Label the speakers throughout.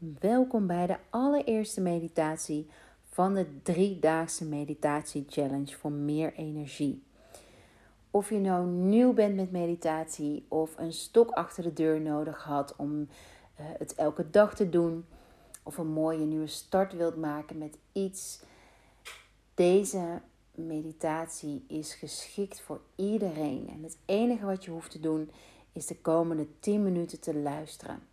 Speaker 1: Welkom bij de allereerste meditatie van de driedaagse meditatie challenge voor meer energie. Of je nou nieuw bent met meditatie of een stok achter de deur nodig had om eh, het elke dag te doen, of een mooie nieuwe start wilt maken met iets. Deze meditatie is geschikt voor iedereen. En het enige wat je hoeft te doen is de komende 10 minuten te luisteren.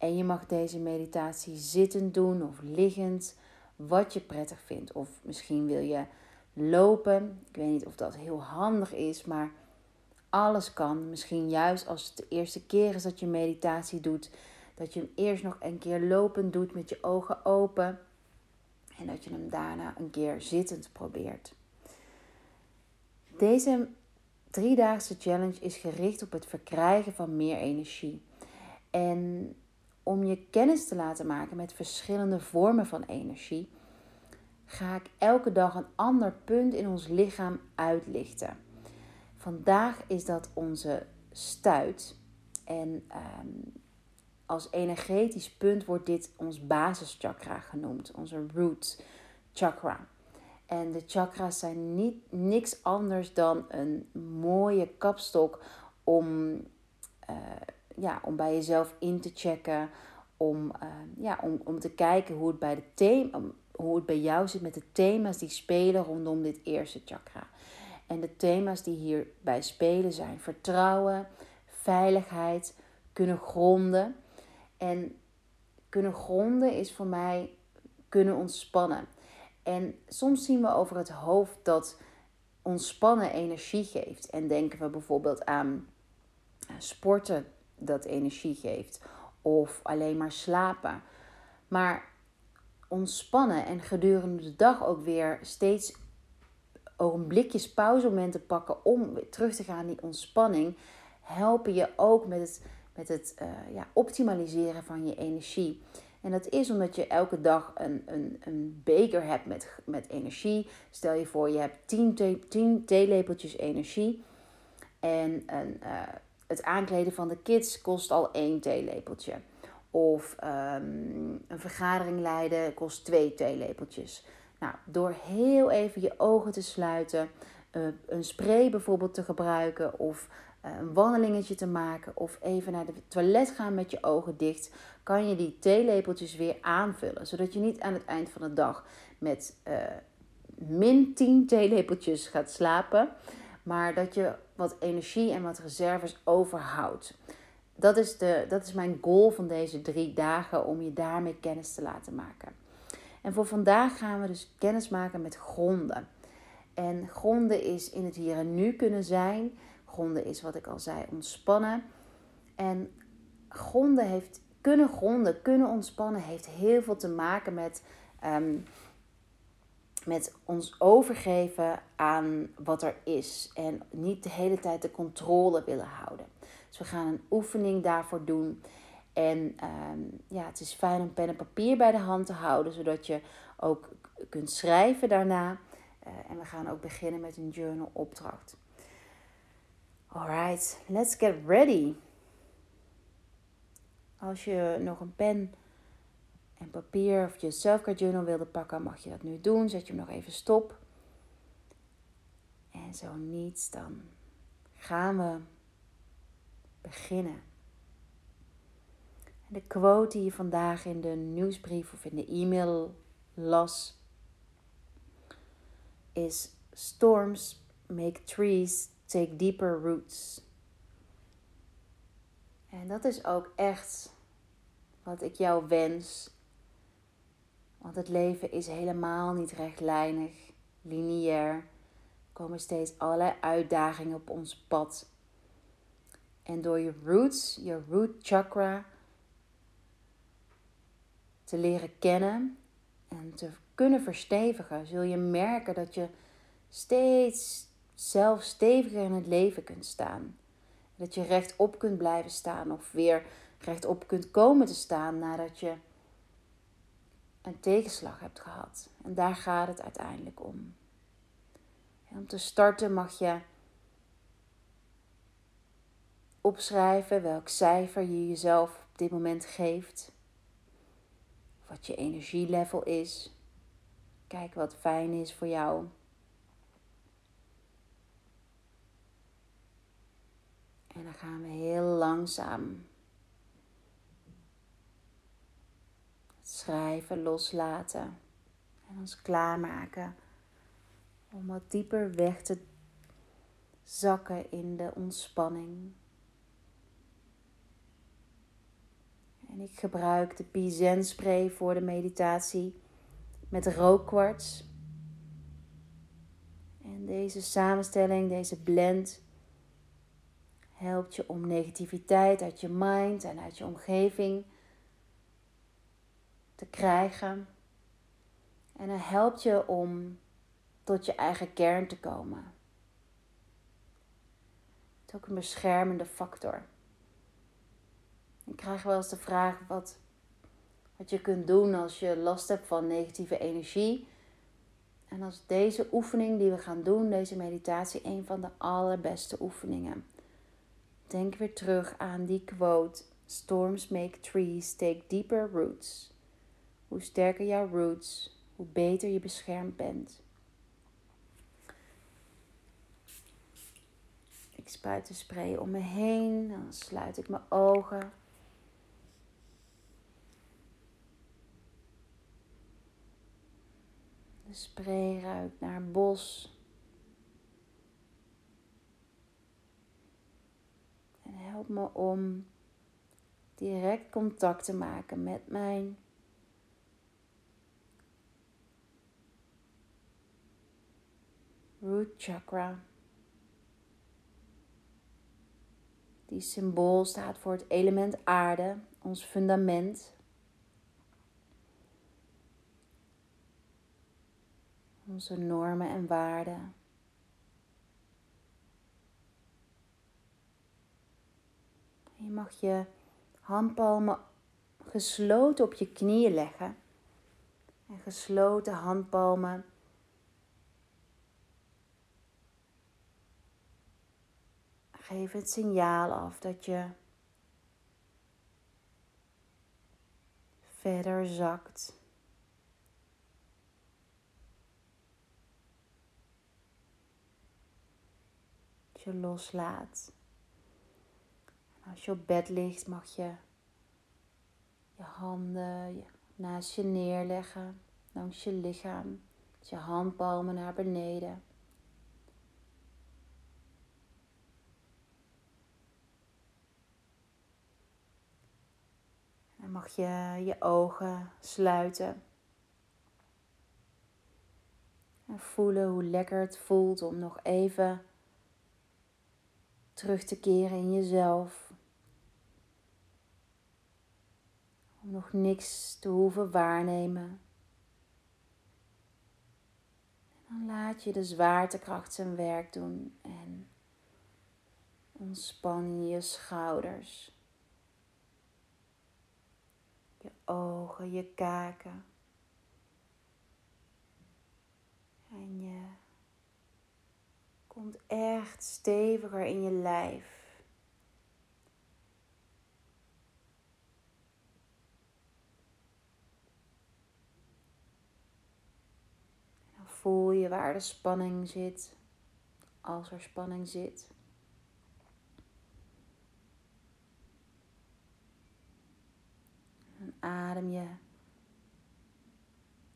Speaker 1: En je mag deze meditatie zittend doen of liggend, wat je prettig vindt. Of misschien wil je lopen. Ik weet niet of dat heel handig is, maar alles kan. Misschien juist als het de eerste keer is dat je meditatie doet, dat je hem eerst nog een keer lopend doet met je ogen open. En dat je hem daarna een keer zittend probeert. Deze driedaagse challenge is gericht op het verkrijgen van meer energie. En om je kennis te laten maken met verschillende vormen van energie, ga ik elke dag een ander punt in ons lichaam uitlichten. Vandaag is dat onze stuit. En ehm, als energetisch punt wordt dit ons basischakra genoemd, onze root chakra. En de chakras zijn niet, niks anders dan een mooie kapstok om, uh, ja, om bij jezelf in te checken. Om, uh, ja, om, om te kijken hoe het, bij de thema, hoe het bij jou zit met de thema's die spelen rondom dit eerste chakra. En de thema's die hierbij spelen zijn vertrouwen, veiligheid, kunnen gronden. En kunnen gronden is voor mij kunnen ontspannen. En soms zien we over het hoofd dat ontspannen energie geeft. En denken we bijvoorbeeld aan eh, sporten dat energie geeft. Of alleen maar slapen. Maar ontspannen en gedurende de dag ook weer steeds ogenblikjes pauzemomenten pakken om weer terug te gaan die ontspanning, helpen je ook met het, met het uh, ja, optimaliseren van je energie. En dat is omdat je elke dag een, een, een beker hebt met, met energie. Stel je voor, je hebt 10, thee, 10 theelepeltjes energie. En een, uh, het aankleden van de kids kost al één theelepeltje. Of um, een vergadering leiden kost twee theelepeltjes. Nou, door heel even je ogen te sluiten, uh, een spray bijvoorbeeld te gebruiken of uh, een wandelingetje te maken of even naar de toilet gaan met je ogen dicht, kan je die theelepeltjes weer aanvullen. Zodat je niet aan het eind van de dag met uh, min 10 theelepeltjes gaat slapen, maar dat je wat energie en wat reserves overhoudt. Dat is, de, dat is mijn goal van deze drie dagen om je daarmee kennis te laten maken. En voor vandaag gaan we dus kennis maken met gronden. En gronden is in het hier en nu kunnen zijn. Gronden is wat ik al zei, ontspannen. En gronden heeft, kunnen gronden, kunnen ontspannen, heeft heel veel te maken met, um, met ons overgeven aan wat er is. En niet de hele tijd de controle willen houden. Dus we gaan een oefening daarvoor doen. En um, ja, het is fijn om pen en papier bij de hand te houden, zodat je ook kunt schrijven daarna. Uh, en we gaan ook beginnen met een journal opdracht. Alright, let's get ready. Als je nog een pen en papier of je selfcare journal wilde pakken, mag je dat nu doen. Zet je hem nog even stop. En zo niet, dan gaan we beginnen. De quote die je vandaag in de nieuwsbrief of in de e-mail las is: Storms make trees take deeper roots. En dat is ook echt wat ik jou wens. Want het leven is helemaal niet rechtlijnig, lineair. Er komen steeds allerlei uitdagingen op ons pad. En door je roots, je root chakra, te leren kennen en te kunnen verstevigen, zul je merken dat je steeds zelf steviger in het leven kunt staan. Dat je rechtop kunt blijven staan of weer rechtop kunt komen te staan nadat je een tegenslag hebt gehad. En daar gaat het uiteindelijk om. En om te starten mag je opschrijven welk cijfer je jezelf op dit moment geeft. wat je energielevel is. Kijk wat fijn is voor jou. En dan gaan we heel langzaam het schrijven loslaten en ons klaarmaken om wat dieper weg te zakken in de ontspanning. En ik gebruik de Pizen spray voor de meditatie met rookkwarts. En deze samenstelling, deze blend, helpt je om negativiteit uit je mind en uit je omgeving te krijgen. En het helpt je om tot je eigen kern te komen. Het is ook een beschermende factor. Ik krijg wel eens de vraag wat, wat je kunt doen als je last hebt van negatieve energie. En als deze oefening die we gaan doen, deze meditatie, een van de allerbeste oefeningen. Denk weer terug aan die quote: Storms make trees take deeper roots. Hoe sterker jouw roots, hoe beter je beschermd bent. Ik spuit de spray om me heen, dan sluit ik mijn ogen. De spray ruikt naar bos. En helpt me om direct contact te maken met mijn root chakra. Die symbool staat voor het element aarde, ons fundament. Onze normen en waarden. Je mag je handpalmen gesloten op je knieën leggen. En gesloten handpalmen geven het signaal af dat je verder zakt. Dat je loslaat. Als je op bed ligt, mag je je handen naast je neerleggen, langs je lichaam. Je handpalmen naar beneden. Dan mag je je ogen sluiten. En voelen hoe lekker het voelt om nog even terug te keren in jezelf. Om nog niks te hoeven waarnemen. En dan laat je de zwaartekracht zijn werk doen en ontspan je schouders je ogen, je kaken. En je komt echt steviger in je lijf. voel je waar de spanning zit, als er spanning zit. Adem je een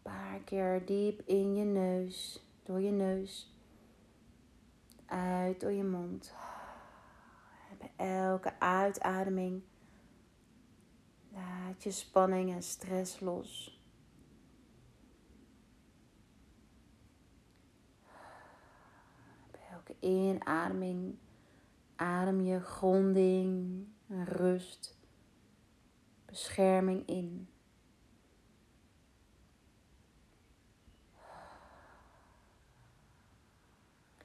Speaker 1: paar keer diep in je neus, door je neus, uit door je mond. bij elke uitademing laat je spanning en stress los. Bij elke inademing adem je gronding en rust bescherming in.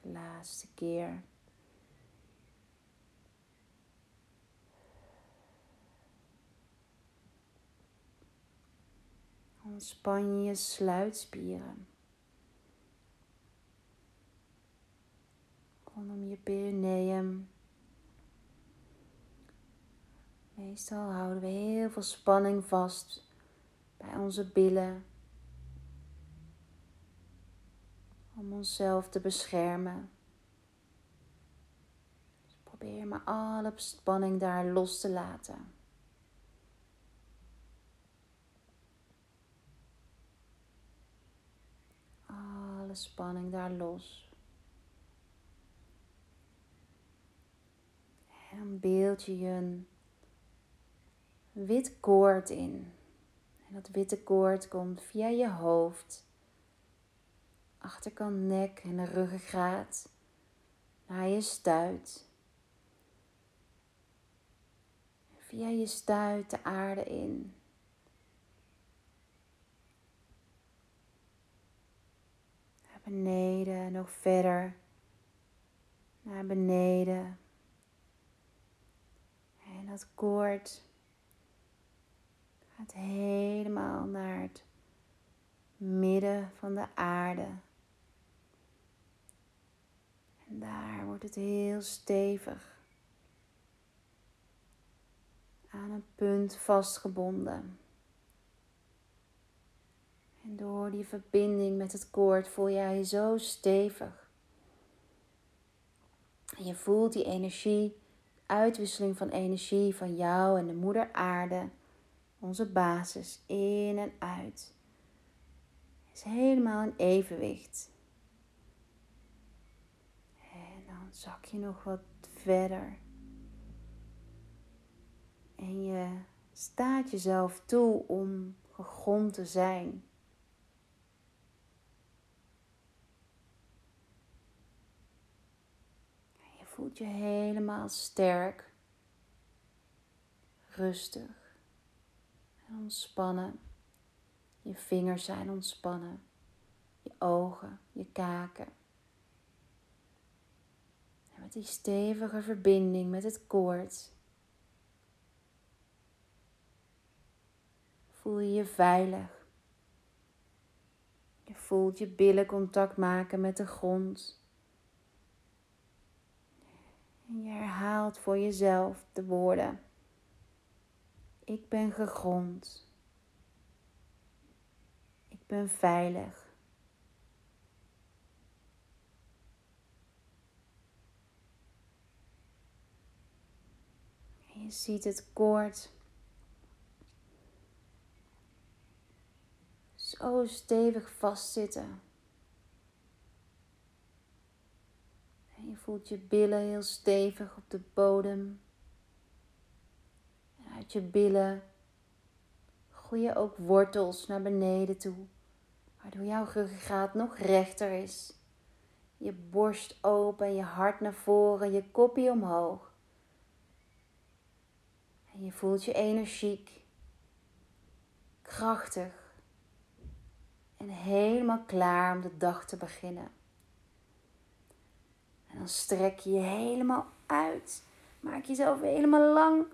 Speaker 1: Laatste keer. Ontspan je sluitspieren. Rondom je perineum. Meestal houden we heel veel spanning vast bij onze billen. Om onszelf te beschermen. Dus probeer maar alle spanning daar los te laten. Alle spanning daar los. En beeld je je wit koord in. En dat witte koord komt via je hoofd, achterkant nek en de ruggengraat naar je stuit. Via je stuit de aarde in. Naar beneden, nog verder. Naar beneden. En dat koord gaat helemaal naar het midden van de aarde. En daar wordt het heel stevig aan een punt vastgebonden. En door die verbinding met het koord voel jij je zo stevig. En je voelt die energie, uitwisseling van energie van jou en de moeder aarde onze basis in en uit. Is helemaal in evenwicht. En dan zak je nog wat verder. En je staat jezelf toe om gegrond te zijn. Je voelt je helemaal sterk, rustig ontspannen. Je vingers zijn ontspannen. Je ogen, je kaken. En met die stevige verbinding met het koord voel je je veilig. Je voelt je billen contact maken met de grond. En je herhaalt voor jezelf de woorden. Ik ben gegrond. Ik ben veilig. Je ziet het koord zo stevig vastzitten. En je voelt je billen heel stevig op de bodem uit je billen groeien ook wortels naar beneden toe, waardoor jouw ruggengraat nog rechter is. Je borst open, je hart naar voren, je kopje omhoog. En je voelt je energiek, krachtig en helemaal klaar om de dag te beginnen. En dan strek je je helemaal uit. Maak jezelf helemaal lang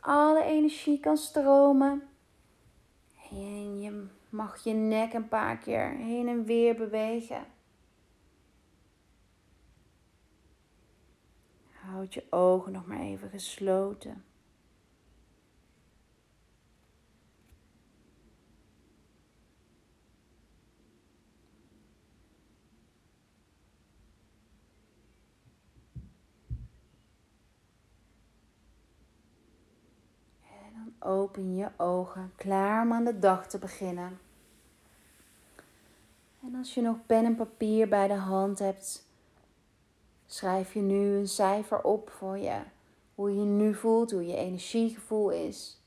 Speaker 1: alle energie kan stromen. En je mag je nek een paar keer heen en weer bewegen. Houd je ogen nog maar even gesloten. Open je ogen, klaar om aan de dag te beginnen. En als je nog pen en papier bij de hand hebt, schrijf je nu een cijfer op voor je. Hoe je nu voelt, hoe je energiegevoel is.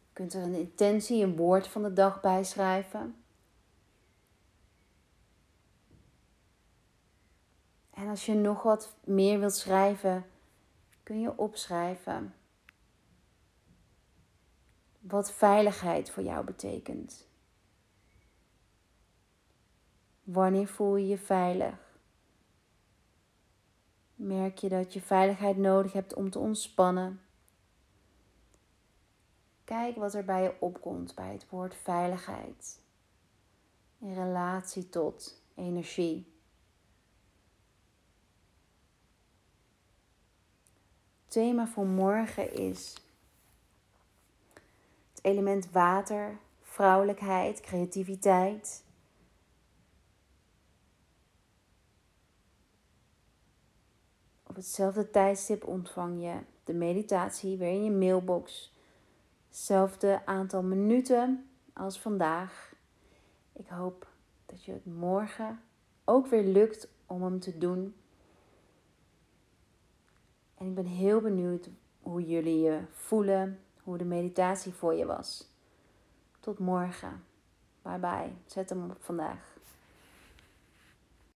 Speaker 1: Je kunt er een intentie, een woord van de dag bij schrijven. En als je nog wat meer wilt schrijven, kun je opschrijven wat veiligheid voor jou betekent. Wanneer voel je je veilig? Merk je dat je veiligheid nodig hebt om te ontspannen? Kijk wat er bij je opkomt bij het woord veiligheid in relatie tot energie. Thema voor morgen is element water vrouwelijkheid, creativiteit. Op hetzelfde tijdstip ontvang je de meditatie weer in je mailbox. Hetzelfde aantal minuten als vandaag. Ik hoop dat je het morgen ook weer lukt om hem te doen. En ik ben heel benieuwd hoe jullie je voelen, hoe de meditatie voor je was. Tot morgen. Bye bye. Zet hem op vandaag.